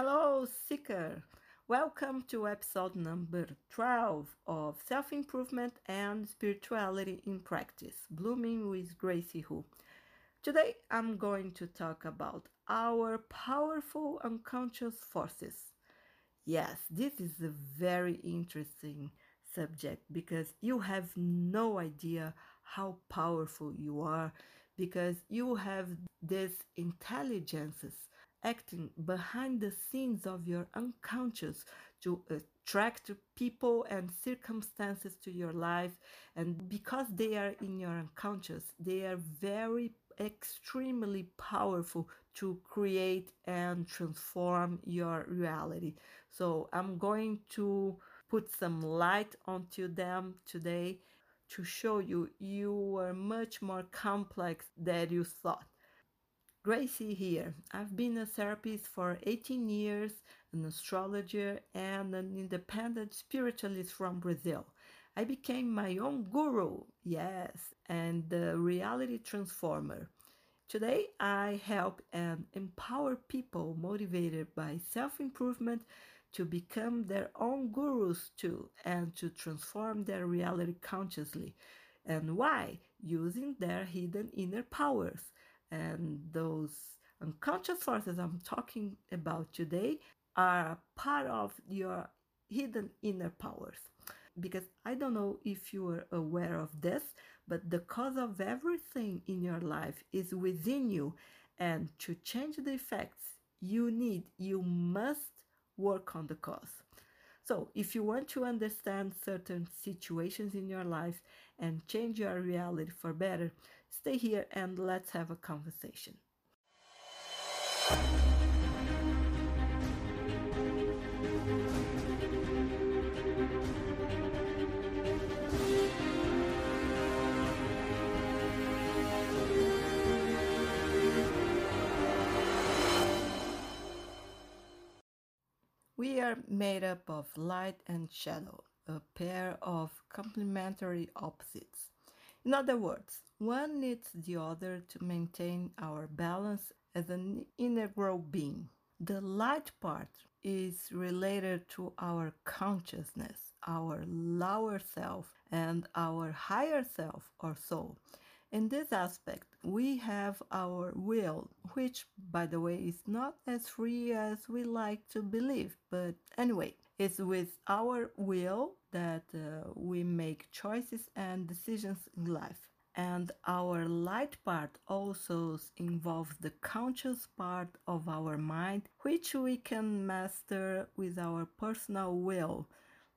Hello, Seeker! Welcome to episode number 12 of Self Improvement and Spirituality in Practice Blooming with Gracie Hu. Today I'm going to talk about our powerful unconscious forces. Yes, this is a very interesting subject because you have no idea how powerful you are because you have these intelligences acting behind the scenes of your unconscious to uh, attract people and circumstances to your life. And because they are in your unconscious they are very extremely powerful to create and transform your reality. So i'm going to put some light onto them today to show you. You are much more complex than you thought Gracie here. I've been a therapist for 18 years, an astrologer, and an independent spiritualist from Brazil. I became my own guru, yes, and the reality transformer. Today, I help and empower people motivated by self improvement to become their own gurus too and to transform their reality consciously. And why? Using their hidden inner powers and those unconscious forces I'm talking about today are part of your hidden inner powers. Because I don't know if you are aware of this, but the cause of everything in your life is within you. And to change the effects, you need, you must work on the cause. So, if you want to understand certain situations in your life and change your reality for better, stay here and let's have a conversation. We are made up of light and shadow, a pair of complementary opposites. In other words, one needs the other to maintain our balance as an integral being. The light part is related to our consciousness, our lower self, and our higher self or soul. In this aspect, we have our will, which, by the way, is not as free as we like to believe. But anyway, it's with our will that uh, we make choices and decisions in life. And our light part also involves the conscious part of our mind, which we can master with our personal will,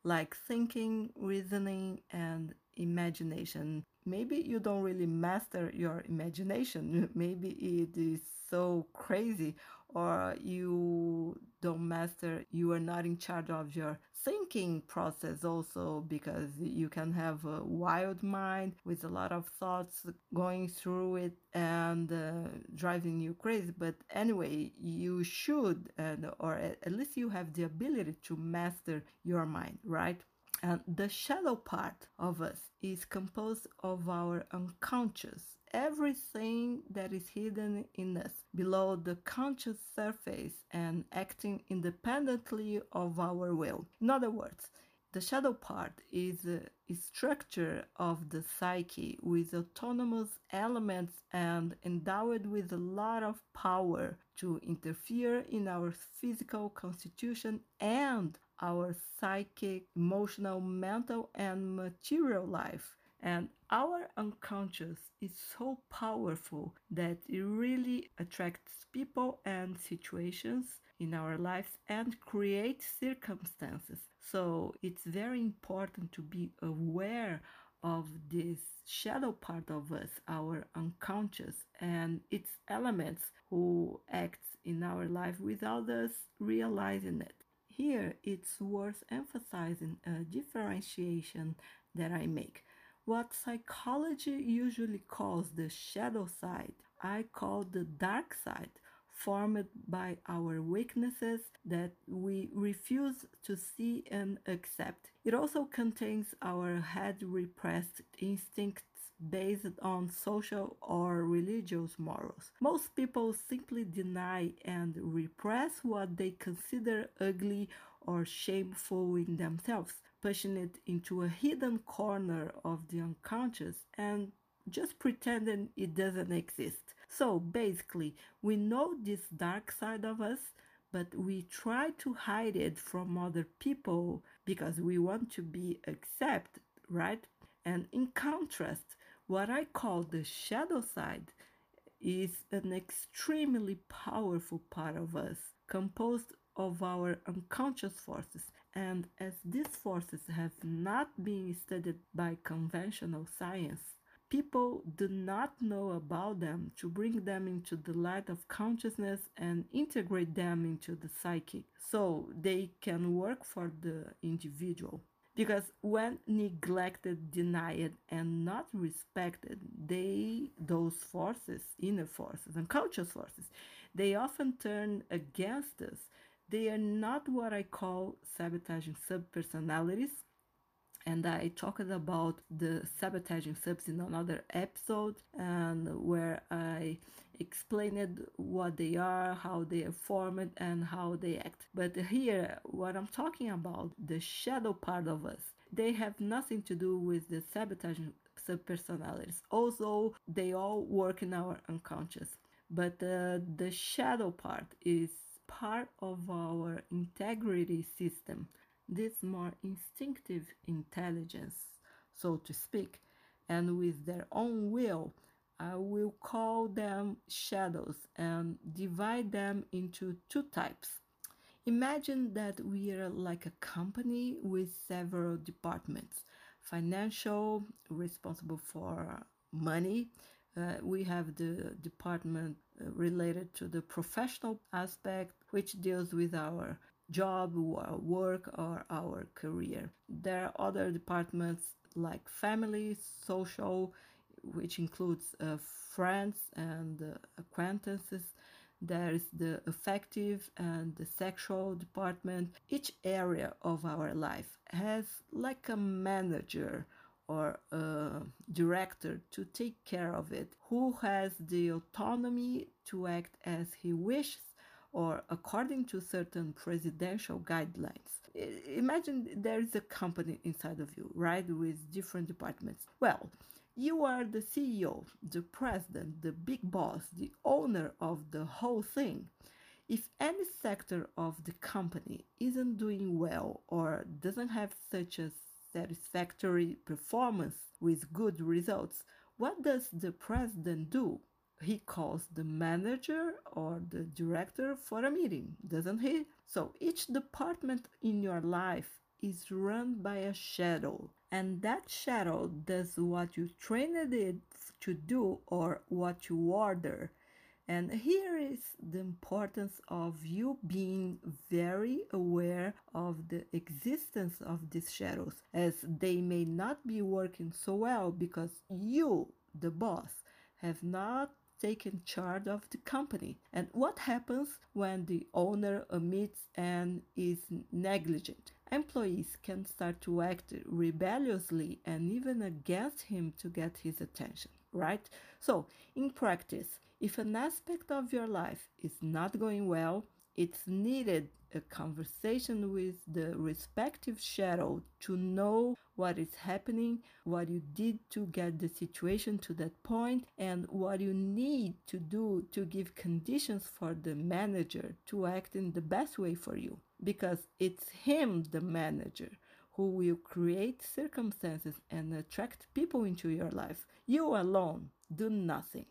like thinking, reasoning, and imagination maybe you don't really master your imagination maybe it is so crazy or you don't master you are not in charge of your thinking process also because you can have a wild mind with a lot of thoughts going through it and uh, driving you crazy. But anyway you should and or at least you have the ability to master your mind right and the shadow part of us is composed of our unconscious, everything that is hidden in us below the conscious surface and acting independently of our will. In other words, the shadow part is a, a, structure of the psyche with autonomous elements and endowed with a lot of power to interfere in our physical constitution and our psychic, emotional, mental, and material life. And our unconscious is so powerful that it really attracts people and situations in our lives and creates circumstances. So it's very important to be aware of this shadow part of us, our unconscious, and its elements who acts in our life without us realizing it. Here, it's worth emphasizing a differentiation that I make. What psychology usually calls the shadow side, I call the dark side, formed by our weaknesses that we refuse to see and accept. It also contains our head repressed instincts based on social or religious morals. Most people simply deny and repress what they consider ugly or shameful in themselves, pushing it into a hidden corner of the unconscious and just pretending it doesn't exist. So basically, we know this dark side of us, but we try to hide it from other people because we want to be accepted, right? And in contrast, what I call the shadow side is an extremely powerful part of us, composed of our unconscious forces. And as these forces have not been studied by conventional science, people do not know about them to bring them into the light of consciousness and integrate them into the psyche so they can work for the individual. Because when neglected, denied, and not respected, they, those forces, inner forces, unconscious forces, they often turn against us they are not what I call sabotaging subpersonalities. And I talked about the sabotaging subs in another episode, and where I explained what they are, how they are formed, and how they act. But here, what I'm talking about, the shadow part of us, they have nothing to do with the sabotage subpersonalities. Also, they all work in our unconscious. But uh, the shadow part is part of our integrity system, this more instinctive intelligence, so to speak, and with their own will, I will call them shadows and divide them into two types. Imagine that we are like a company with several departments financial, responsible for money, uh, we have the department uh, related to the professional aspect, which deals with our job, our work, or our career. There are other departments like family, social, which includes uh, friends and uh, acquaintances. There is the affective and the sexual department. Each area of our life has like a manager or a director to take care of it, who has the autonomy to act as he wishes or according to certain presidential guidelines. Imagine there is a company inside of you, right, with different departments. Well, you are the CEO, the president, the big boss, the owner of the whole thing. If any sector of the company isn't doing well or doesn't have such a satisfactory performance with good results, what does the president do? He calls the manager or the director for a meeting, doesn't he? So each department in your life is run by a shadow, and that shadow does what you trained it to do or what you order and here is the importance of you being very aware of the existence of these shadows, as they may not be working so well because you, the boss, have not taken charge of the company. And what happens when the owner omits and is negligent? Employees can start to act rebelliously and even against him to get his attention, right? So, in practice, if an aspect of your life is not going well, it's needed a conversation with the respective shadow to know what is happening, what you did to get the situation to that point, and what you need to do to give conditions for the manager to act in the best way for you. Because it's him, the manager, who will create circumstances and attract people into your life. You alone do nothing.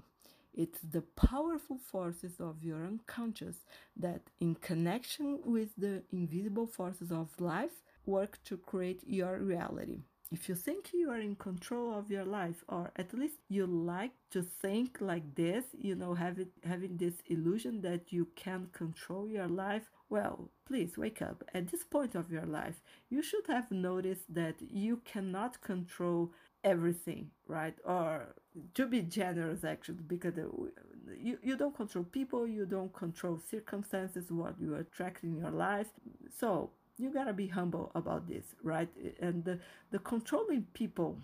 It's the powerful forces of your unconscious that, in connection with the invisible forces of life, work to create your reality. If you think you are in control of your life, or at least you like to think like this, you know, having having this illusion that you can control your life, well, please wake up. At this point of your life, you should have noticed that you cannot control everything, right? Or to be generous, actually, because uh, you, you don't control people, you don't control circumstances, what you attract in your life. So you gotta be humble about this, right? And the, the controlling people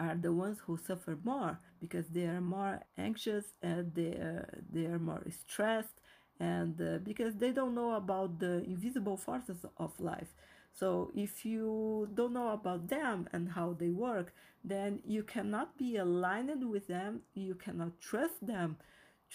are the ones who suffer more because they are more anxious and they are, they are more stressed and uh, because they don't know about the invisible forces of life. So if you don't know about them and how they work then you cannot be aligned with them. You cannot trust them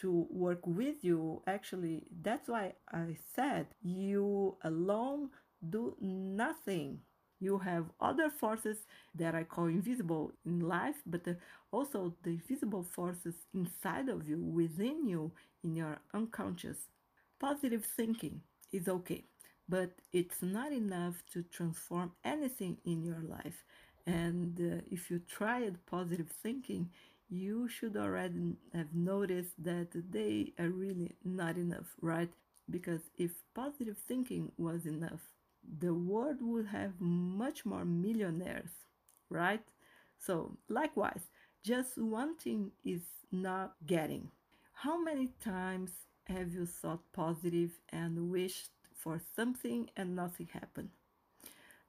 to work with you. Actually that's why i said you alone do nothing. You have other forces that I call invisible in life, but also the visible forces inside of you, within you, in your unconscious. Positive thinking is okay, but it's not enough to transform anything in your life. And uh, if you tried positive thinking, you should already have noticed that they are really not enough, right? Because if positive thinking was enough, the world would have much more millionaires, right? So, likewise, just one thing is not getting. How many times have you thought positive and wished for something and nothing happened?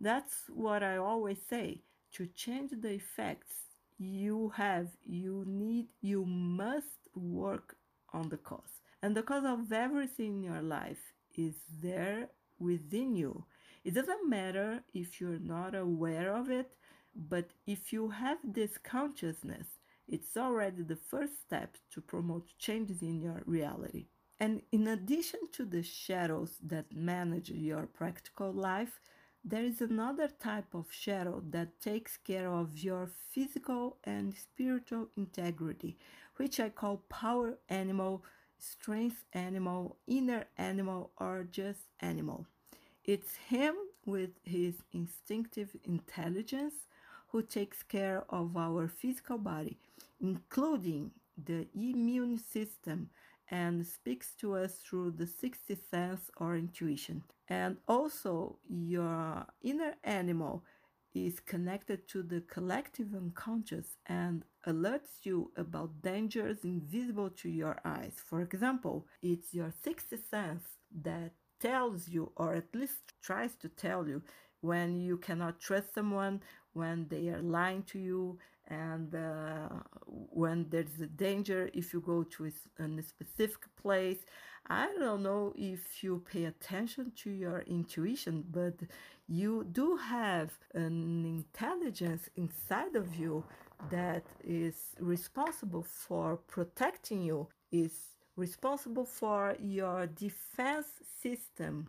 That's what I always say. To change the effects you have, you need, you must work on the cause. And the cause of everything in your life is there within you. It doesn't matter if you're not aware of it, but if you have this consciousness, it's already the first step to promote changes in your reality. And in addition to the shadows that manage your practical life, there is another type of shadow that takes care of your physical and spiritual integrity, which I call power animal, strength animal, inner animal, or just animal. It's him with his instinctive intelligence who takes care of our physical body, including the immune system, and speaks to us through the sixth sense or intuition. And also, your inner animal is connected to the collective unconscious and alerts you about dangers invisible to your eyes. For example, it's your sixth sense that tells you, or at least tries to tell you, when you cannot trust someone, when they are lying to you, and uh, when there's a danger if you go to a, a specific place. I don't know if you pay attention to your intuition, but you do have an intelligence inside of you that is responsible for protecting you, is responsible for your defense system,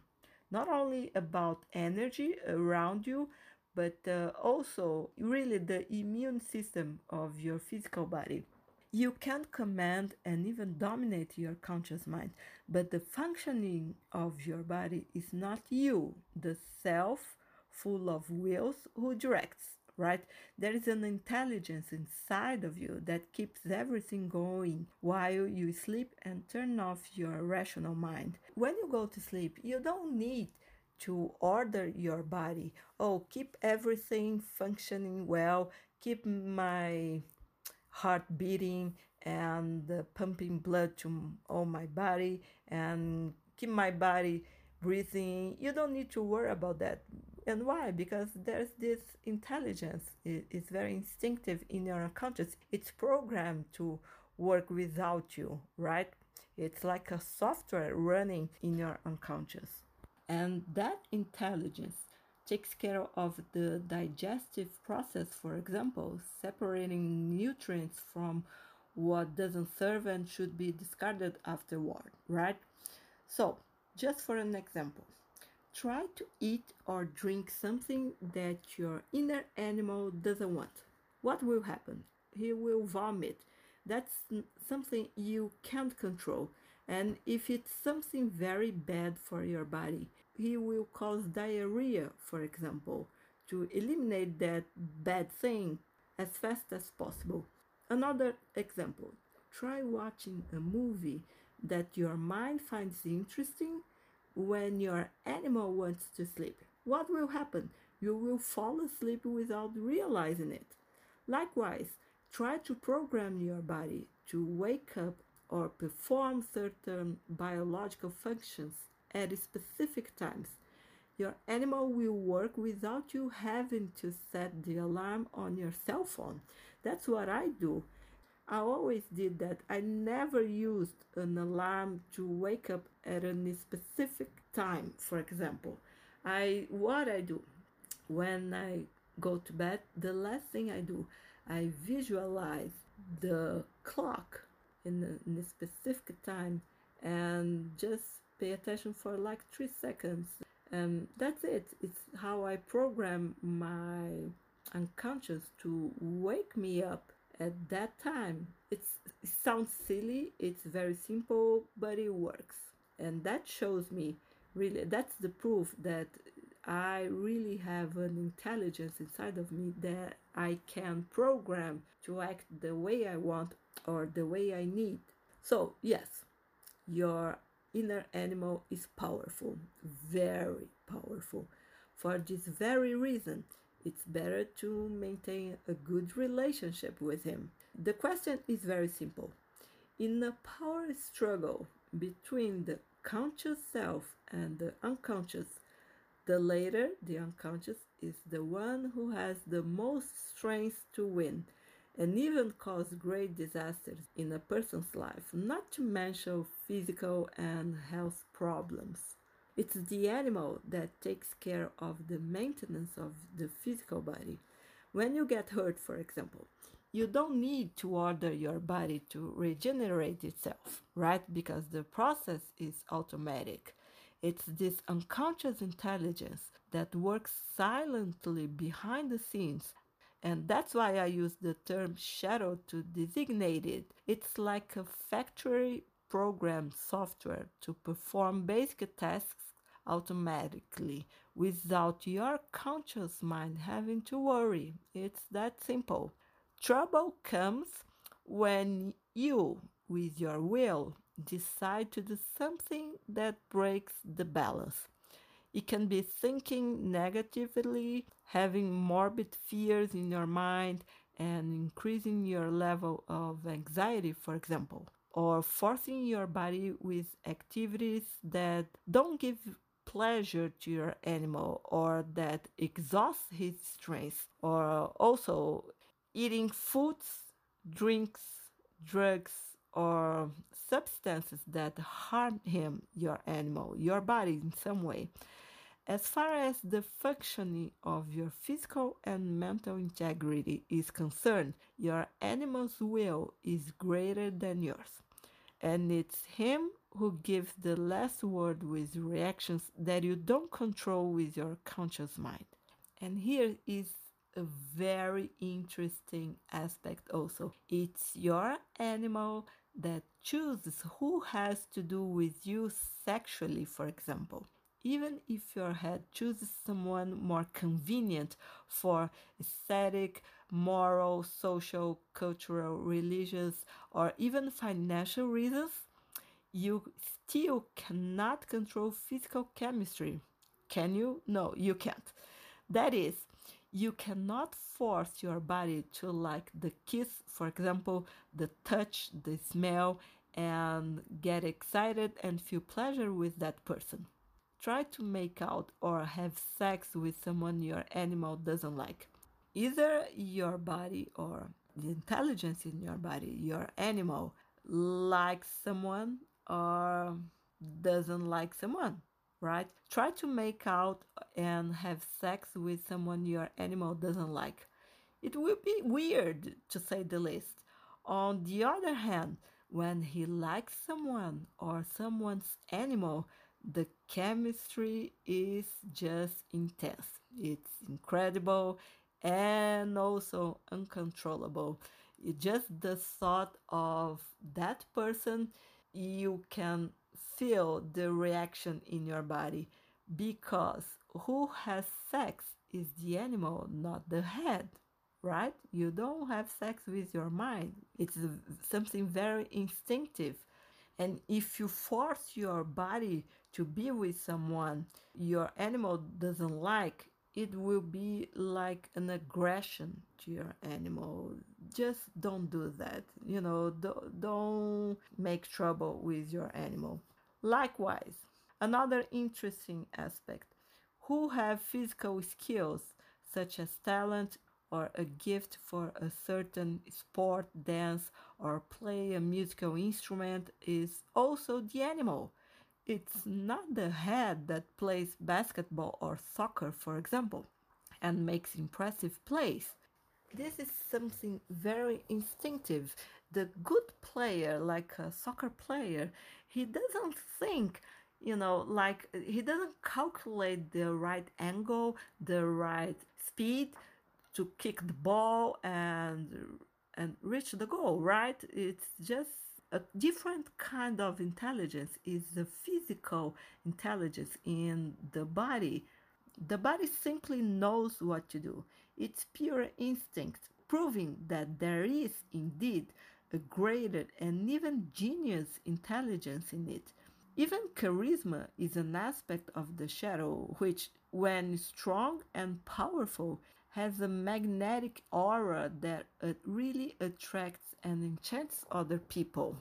not only about energy around you, but uh, also really the immune system of your physical body. You can't command and even dominate your conscious mind, but the functioning of your body is not you, the self full of wills, who directs right? There is an intelligence inside of you that keeps everything going while you sleep and turn off your rational mind. When you go to sleep, you don't need to order your body. Oh, keep everything functioning well, keep my heart beating and uh, pumping blood to all my body and keep my body breathing. You don't need to worry about that. And why? Because there's this intelligence. It's very instinctive in your unconscious. It's programmed to work without you right? It's like a software running in your unconscious and that intelligence takes care of the digestive process for example separating nutrients from what doesn't serve and should be discarded afterward right so just for an example Try to eat or drink something that your inner animal doesn't want. What will happen? He will vomit. That's something you can't control. And if it's something very bad for your body, he will cause diarrhea, for example, to eliminate that bad thing as fast as possible. Another example try watching a movie that your mind finds interesting when your animal wants to sleep. What will happen? You will fall asleep without realizing it. Likewise, try to program your body to wake up or perform certain biological functions at specific times. your animal will work without you having to set the alarm on your cell phone. That's what I do. I always did that. I never used an alarm to wake up at a specific time, for example. I what I do when I go to bed, the last thing I do, I visualize the clock in a, in a specific time and just pay attention for like three seconds. And that's it. It's how I program my unconscious to wake me up at that time. It's, it sounds silly, it's very simple, but it works. And that shows me really, that's the proof that I really have an intelligence inside of me that I can program to act the way I want or the way I need. So, yes, your inner animal is powerful, very powerful. For this very reason, it's better to maintain a good relationship with him. The question is very simple. In a power struggle between the conscious self and the unconscious, the later, the unconscious, is the one who has the most strength to win and even cause great disasters in a person's life, not to mention physical and health problems. It's the animal that takes care of the maintenance of the physical body. When you get hurt, for example, you don't need to order your body to regenerate itself, right? Because the process is automatic. It's this unconscious intelligence that works silently behind the scenes and that's why I use the term shadow to designate it. It's like a factory programmed software to perform basic tasks automatically without your conscious mind having to worry. It's that simple. Trouble comes when you, with your will, decide to do something that breaks the balance. It can be thinking negatively, having morbid fears in your mind, and increasing your level of anxiety, for example, or forcing your body with activities that don't give pleasure to your animal or that exhaust his strength, or also eating foods, drinks, drugs, or substances that harm him, your animal, your body in some way. As far as the functioning of your physical and mental integrity is concerned, your animal's will is greater than yours. And it's him who gives the last word with reactions that you don't control with your conscious mind. And here is a very interesting aspect also. It's your animal that chooses who has to do with you sexually, for example even if your head chooses someone more convenient for aesthetic, moral, social, cultural, religious, or even financial reasons, you still cannot control physical chemistry. Can you? No, you can't. That is, you cannot force your body to like the kiss, for example, the touch, the smell, and get excited and feel pleasure with that person try to make out or have sex with someone your animal doesn't like. Either your body or the intelligence in your body, your animal, likes someone or doesn't like someone, right? Try to make out and have sex with someone your animal doesn't like. It will be weird to say the least. On the other hand, when he likes someone or someone's animal, the chemistry is just intense. It's incredible and also uncontrollable. Just the thought of that person, you can feel the reaction in your body because who has sex is the animal, not the head, right? You don't have sex with your mind. It's something very instinctive. And if you force your body to be with someone your animal doesn't like, it will be like an aggression to your animal. Just don't do that. You know, don't make trouble with your animal. Likewise, another interesting aspect who have physical skills such as talent or a gift for a certain sport, dance, or play a musical instrument is also the animal. It's not the head that plays basketball or soccer, for example, and makes impressive plays. This is something very instinctive. The good player, like a soccer player, he doesn't think you know like he doesn't calculate the right angle the right speed to kick the ball and and reach the goal right? It's just a different kind of intelligence is the physical intelligence in the body. The body simply knows what to do. It's pure instinct proving that there is indeed a greater and even genius intelligence in it. Even charisma is an aspect of the shadow which when strong and powerful has a magnetic aura that uh, really attracts and enchants other people.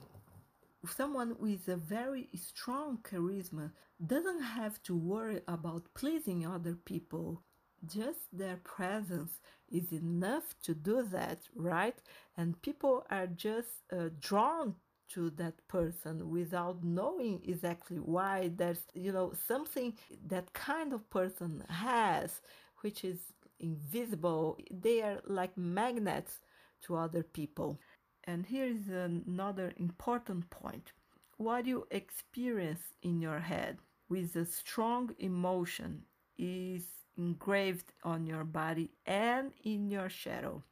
Someone with a very strong charisma doesn't have to worry about pleasing other people. Just their presence is enough to do that, right? And people are just uh, drawn to that person without knowing exactly why there's you know something that kind of person has which is invisible. They are like magnets to other people. And here is another important point. What you experience in your head with a strong emotion is engraved on your body and in your shadow.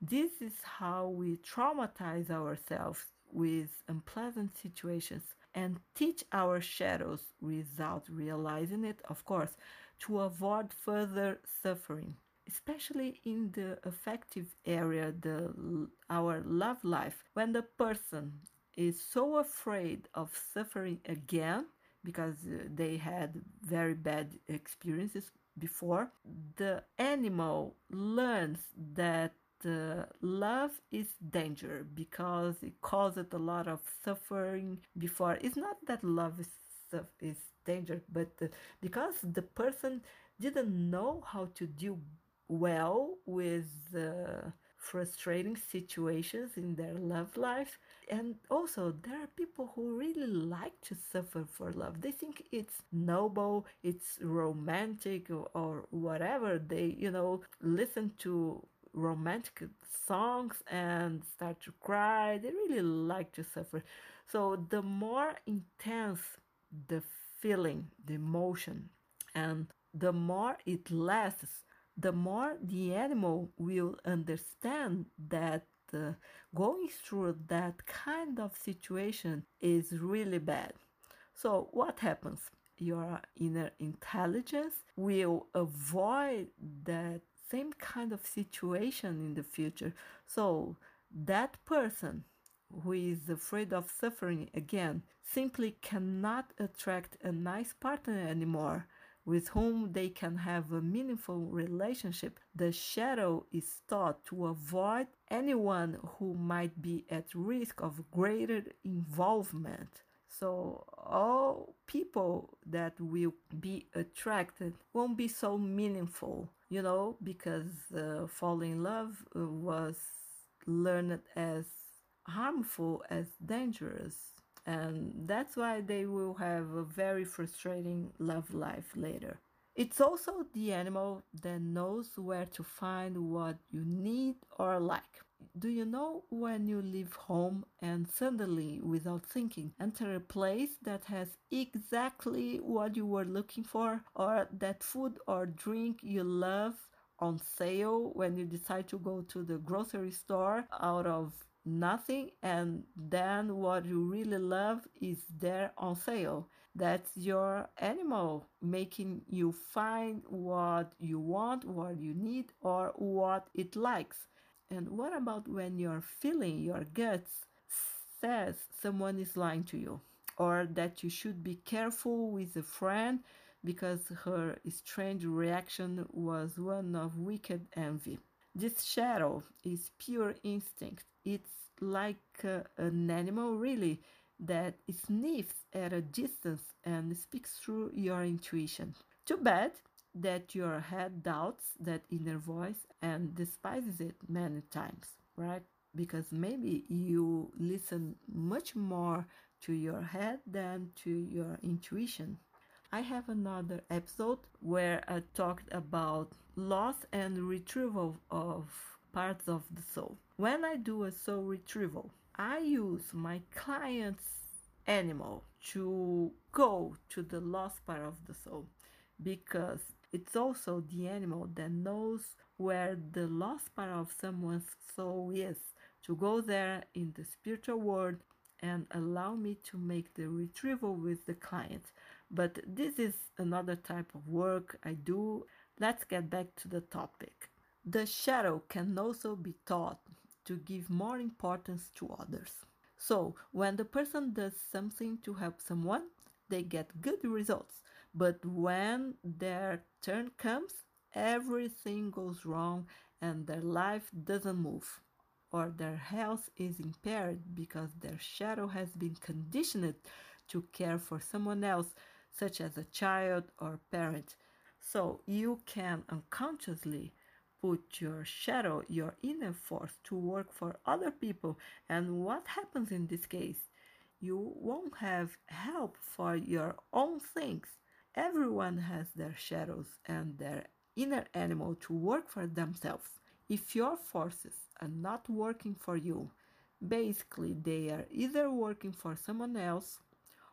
This is how we traumatize ourselves with unpleasant situations and teach our shadows without realizing it, of course, to avoid further suffering, especially in the affective area, the our love life, when the person is so afraid of suffering again because uh, they had very bad experiences before, the animal learns that uh, love is danger because it causes a lot of suffering before. It's not that love is is danger, but because the person didn't know how to deal well with uh, frustrating situations in their love life. And also, there are people who really like to suffer for love. They think it's noble, it's romantic, or whatever. They, you know, listen to romantic songs and start to cry. They really like to suffer. So, the more intense the feeling, the emotion, and the more it lasts, the more the animal will understand that uh, going through that kind of situation is really bad. So, what happens? Your inner intelligence will avoid that same kind of situation in the future. So, that person who is afraid of suffering again simply cannot attract a nice partner anymore with whom they can have a meaningful relationship. The shadow is taught to avoid anyone who might be at risk of greater involvement. So, all people that will be attracted won't be so meaningful, you know, because uh, falling in love uh, was learned as harmful as dangerous. And that's why they will have a very frustrating love life later. It's also the animal that knows where to find what you need or like. Do you know when you leave home and suddenly, without thinking, enter a place that has exactly what you were looking for, or that food or drink you love on sale when you decide to go to the grocery store out of nothing and then what you really love is there on sale. That's your animal making you find what you want what you need or what it likes. And what about when your feeling your guts says someone is lying to you or that you should be careful with a friend because her strange reaction was one of wicked envy? This shadow is pure instinct it's like uh, an animal really that sniffs at a distance and speaks through your intuition. Too bad that your head doubts that inner voice and despises it many times, right? Because maybe you listen much more to your head than to your intuition. I have another episode where I talked about loss and retrieval of parts of the soul. When I do a soul retrieval, I use my client's animal to go to the lost part of the soul because it's also the animal that knows where the lost part of someone's soul is to go there in the spiritual world and allow me to make the retrieval with the client. But this is another type of work I do. Let's get back to the topic. The shadow can also be taught to give more importance to others. So, when the person does something to help someone, they get good results. But when their turn comes, everything goes wrong and their life doesn't move or their health is impaired because their shadow has been conditioned to care for someone else, such as a child or parent. So you can unconsciously put your shadow, your inner force, to work for other people. And what happens in this case? You won't have help for your own things. Everyone has their shadows and their inner animal to work for themselves. If your forces are not working for you, basically they are either working for someone else,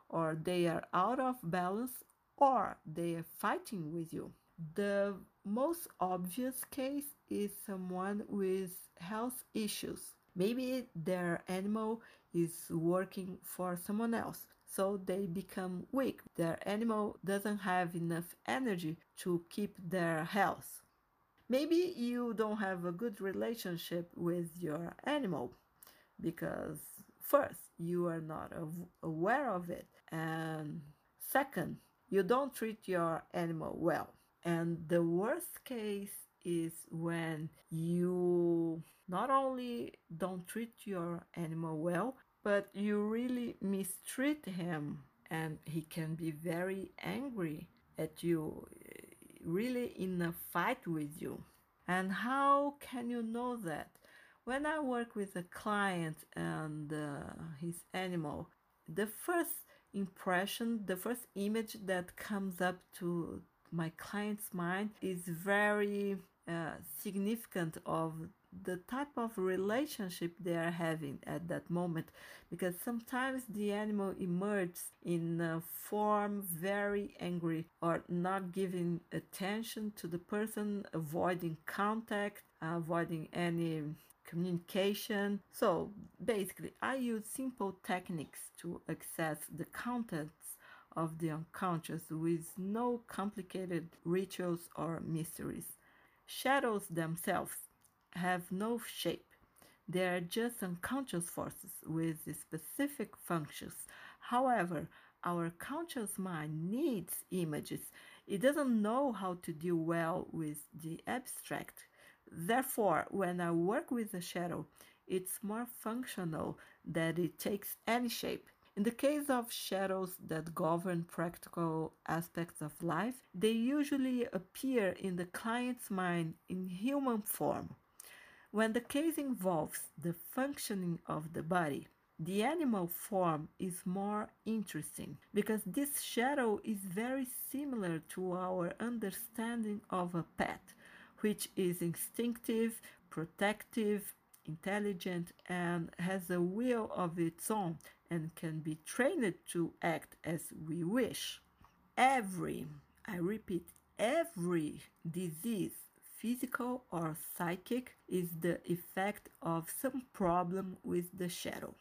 or they are out of balance, or they are fighting with you. The most obvious case is someone with health issues. Maybe their animal is working for someone else, so they become weak. Their animal doesn't have enough energy to keep their health. Maybe you don't have a good relationship with your animal because, first, you are not aware of it, and second, you don't treat your animal well. And the worst case is when you not only don't treat your animal well, but you really mistreat him, and he can be very angry at you really in a fight with you. And how can you know that? When I work with a client and uh, his animal, the first impression, the first image that comes up to my client's mind is very uh, significant of the type of relationship they are having at that moment. Because sometimes the animal emerges in a form very angry or not giving attention to the person avoiding contact avoiding any communication. So basically i use simple techniques to access the contents of the unconscious with no complicated rituals or mysteries shadows themselves have no shape. They are just unconscious forces with specific functions. However, our conscious mind needs images. It doesn't know how to deal well with the abstract. Therefore, when I work with a shadow, it's more functional that it takes any shape. In the case of shadows that govern practical aspects of life, they usually appear in the client's mind in human form. When the case involves the functioning of the body, the animal form is more interesting because this shadow is very similar to our understanding of a pet, which is instinctive, protective, intelligent, and has a will of its own and can be trained to act as we wish. Every, I repeat, every disease physical or psychic is the effect of some problem with the shadow.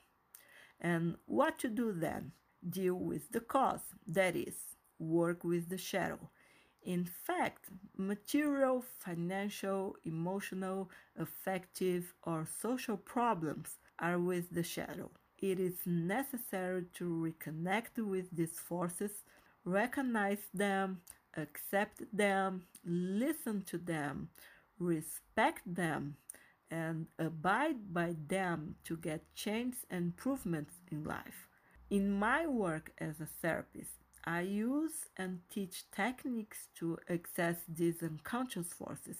And what to do then? Deal with the cause, that is, work with the shadow. In fact, material, financial, emotional, affective, or social problems are with the shadow. It is necessary to reconnect with these forces, recognize them, accept them, listen to them, respect them, and abide by them to get change and improvements in life. In my work as a therapist, I use and teach techniques to access these unconscious forces.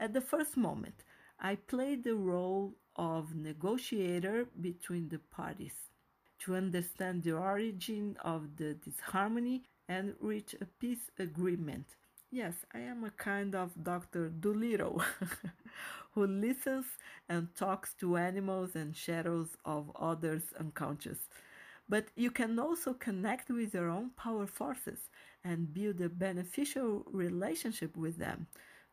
At the first moment, I play the role of negotiator between the parties to understand the origin of the disharmony and reach a peace agreement. Yes, I am a kind of Dr. Dolittle who listens and talks to animals and shadows of others unconscious. But you can also connect with your own power forces and build a beneficial relationship with them.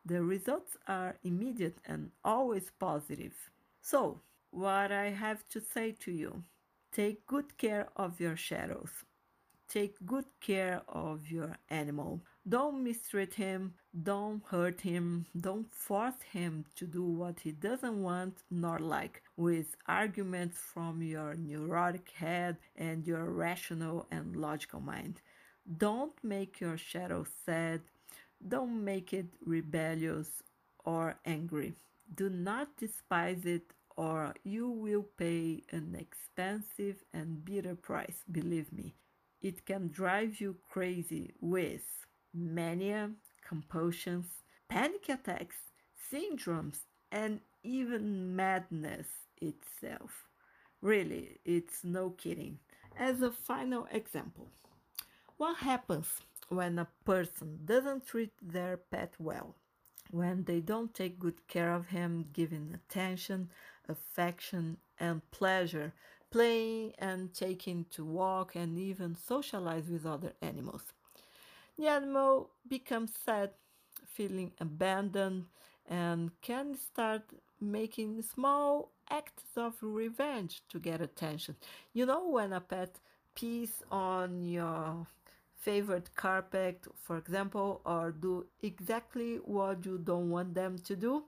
The results are immediate and always positive. So, what I have to say to you take good care of your shadows. Take good care of your animal. Don't mistreat him, don't hurt him, don't force him to do what he doesn't want nor like with arguments from your neurotic head and your rational and logical mind. Don't make your shadow sad, don't make it rebellious or angry. Do not despise it or you will pay an expensive and bitter price, believe me. It can drive you crazy with mania, compulsions, panic attacks, syndromes, and even madness itself. Really, it's no kidding. As a final example, what happens when a person doesn't treat their pet well? When they don't take good care of him, giving attention, affection, and pleasure, playing and taking to walk and even socialize with other animals. The animal becomes sad, feeling abandoned, and can start making small acts of revenge to get attention. You know, when a pet pees on your favorite carpet, for example, or do exactly what you don't want them to do?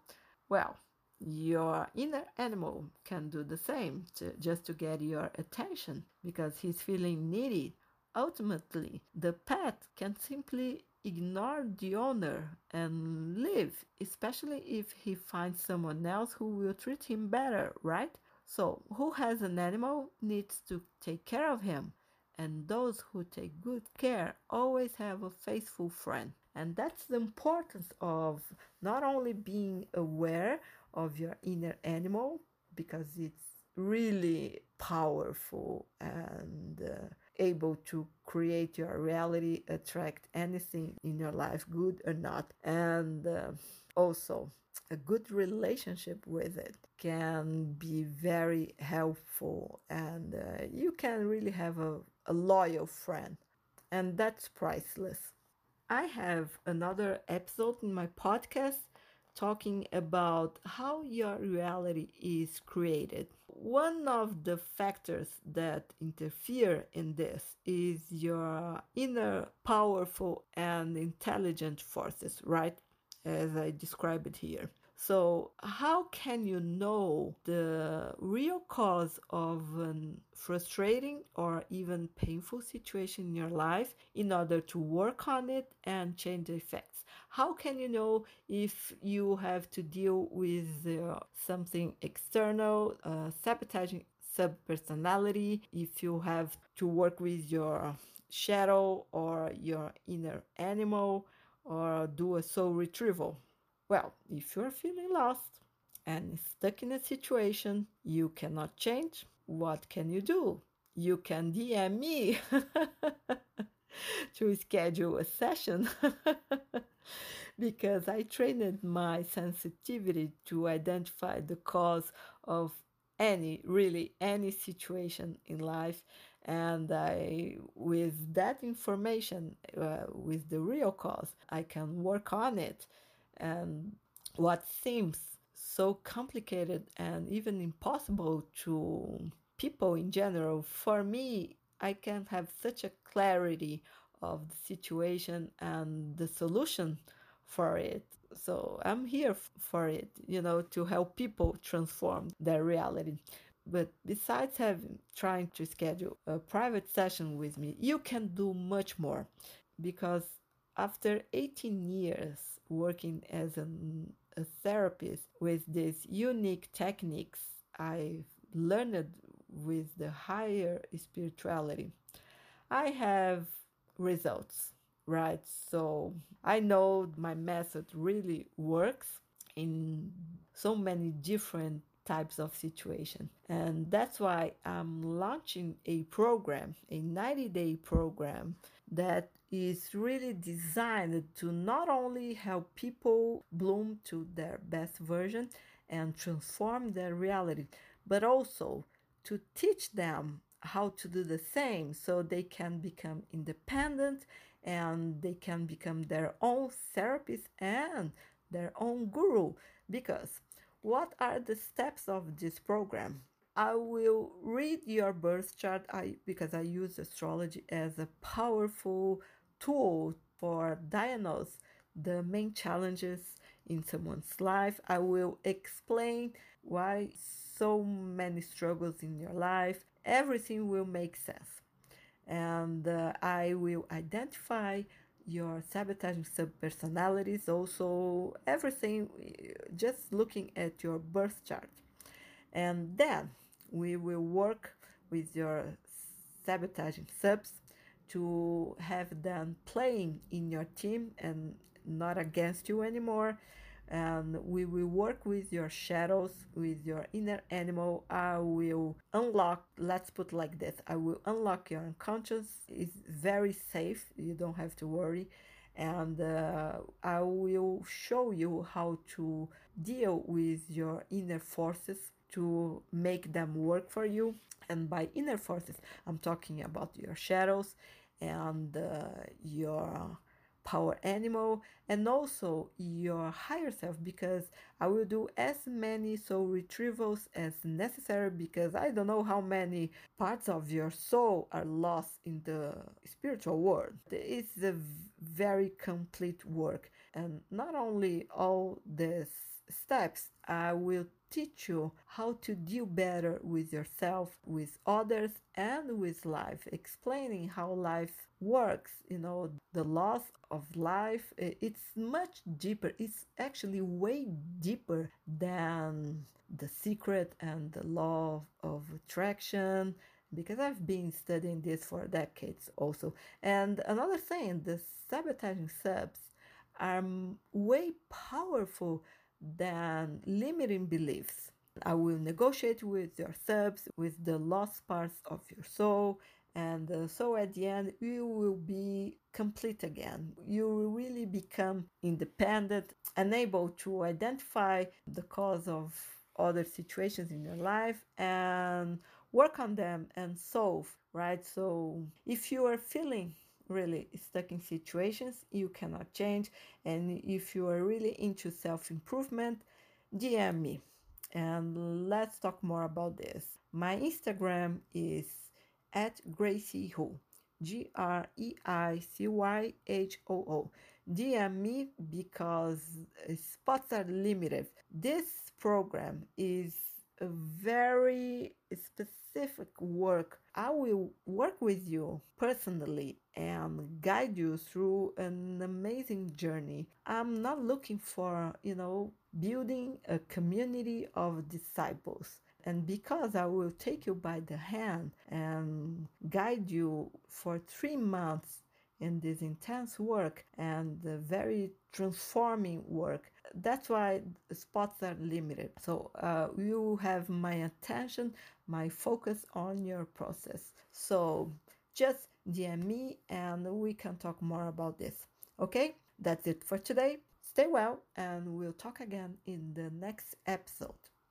Well, your inner animal can do the same to, just to get your attention because he's feeling needy Ultimately, the pet can simply ignore the owner and leave, especially if he finds someone else who will treat him better, right? So, who has an animal needs to take care of him, and those who take good care always have a faithful friend. And that's the importance of not only being aware of your inner animal, because it's really powerful and uh, able to create your reality, attract anything in your life, good or not. And uh, also, a good relationship with it can be very helpful, and uh, you can really have a, a loyal friend, and that's priceless. I have another episode in my podcast talking about how your reality is created. One of the factors that interfere in this is your inner powerful and intelligent forces, right? As I describe it here. So, how can you know the real cause of a frustrating or even painful situation in your life in order to work on it and change the effects? How can you know if you have to deal with uh, something external, uh, sabotaging subpersonality, if you have to work with your shadow or your inner animal or do a soul retrieval? Well, if you're feeling lost and stuck in a situation you cannot change, what can you do? You can DM me to schedule a session because I trained my sensitivity to identify the cause of any, really any situation in life. And I, with that information, uh, with the real cause, I can work on it and what seems so complicated and even impossible to people in general, for me, I can have such a clarity of the situation and the solution for it. So I'm here for it, you know, to help people transform their reality. But besides having trying to schedule a private session with me, you can do much more because after 18 years working as an, a therapist with these unique techniques I've learned with the higher spirituality, I have results, right? So I know my method really works in so many different types of situation and that's why i'm launching a program a 90 day program that is really designed to not only help people bloom to their best version and transform their reality but also to teach them how to do the same so they can become independent and they can become their own therapist and their own guru. Because what are the steps of this program? I will read your birth chart. I, because i use astrology as a powerful tool for diagnose the main challenges in someone's life. I will explain why so many struggles in your life everything will make sense and uh, i will identify your sabotaging subpersonalities, also everything, just looking at your birth chart. And then we will work with your sabotaging subs to have them playing in your team and not against you anymore and we will work with your shadows with your inner animal. I will unlock let's put like this i will unlock your unconscious. It's very safe you don't have to worry. And uh, i will show you how to deal with your inner forces to make them work for you. And by inner forces i'm talking about your shadows and uh, your power animal and also your higher self because I will do as many soul retrievals as necessary because I don't know how many parts of your soul are lost in the spiritual world. It's a very complete work and not only all these steps I will teach you how to deal better with yourself, with others, and with life, explaining how life works. You know, the loss of life, it's much deeper. It's actually way deeper than the secret and the law of attraction because I've been studying this for decades also. And another thing, the sabotaging subs are way powerful than limiting beliefs. I will negotiate with your subs, with the lost parts of your soul, and uh, so at the end, you will be complete again. You will really become independent and able to identify the cause of other situations in your life and work on them and solve, right? So if you are feeling really stuck in situations you cannot change. And if you are really into self improvement, DM me and let's talk more about this. My Instagram is at Greicy G R E I C Y H O O. DM me because spots are limited. This program is a very specific work. I will work with you personally and guide you through an amazing journey. I'm not looking for, you know, building a community of disciples. And because I will take you by the hand and guide you for three months in this intense work and very transforming work, that's why spots are limited. So uh, you have my attention, my focus on your process. So just DM me and we can talk more about this. Okay, that's it for today. Stay well and we'll talk again in the next episode.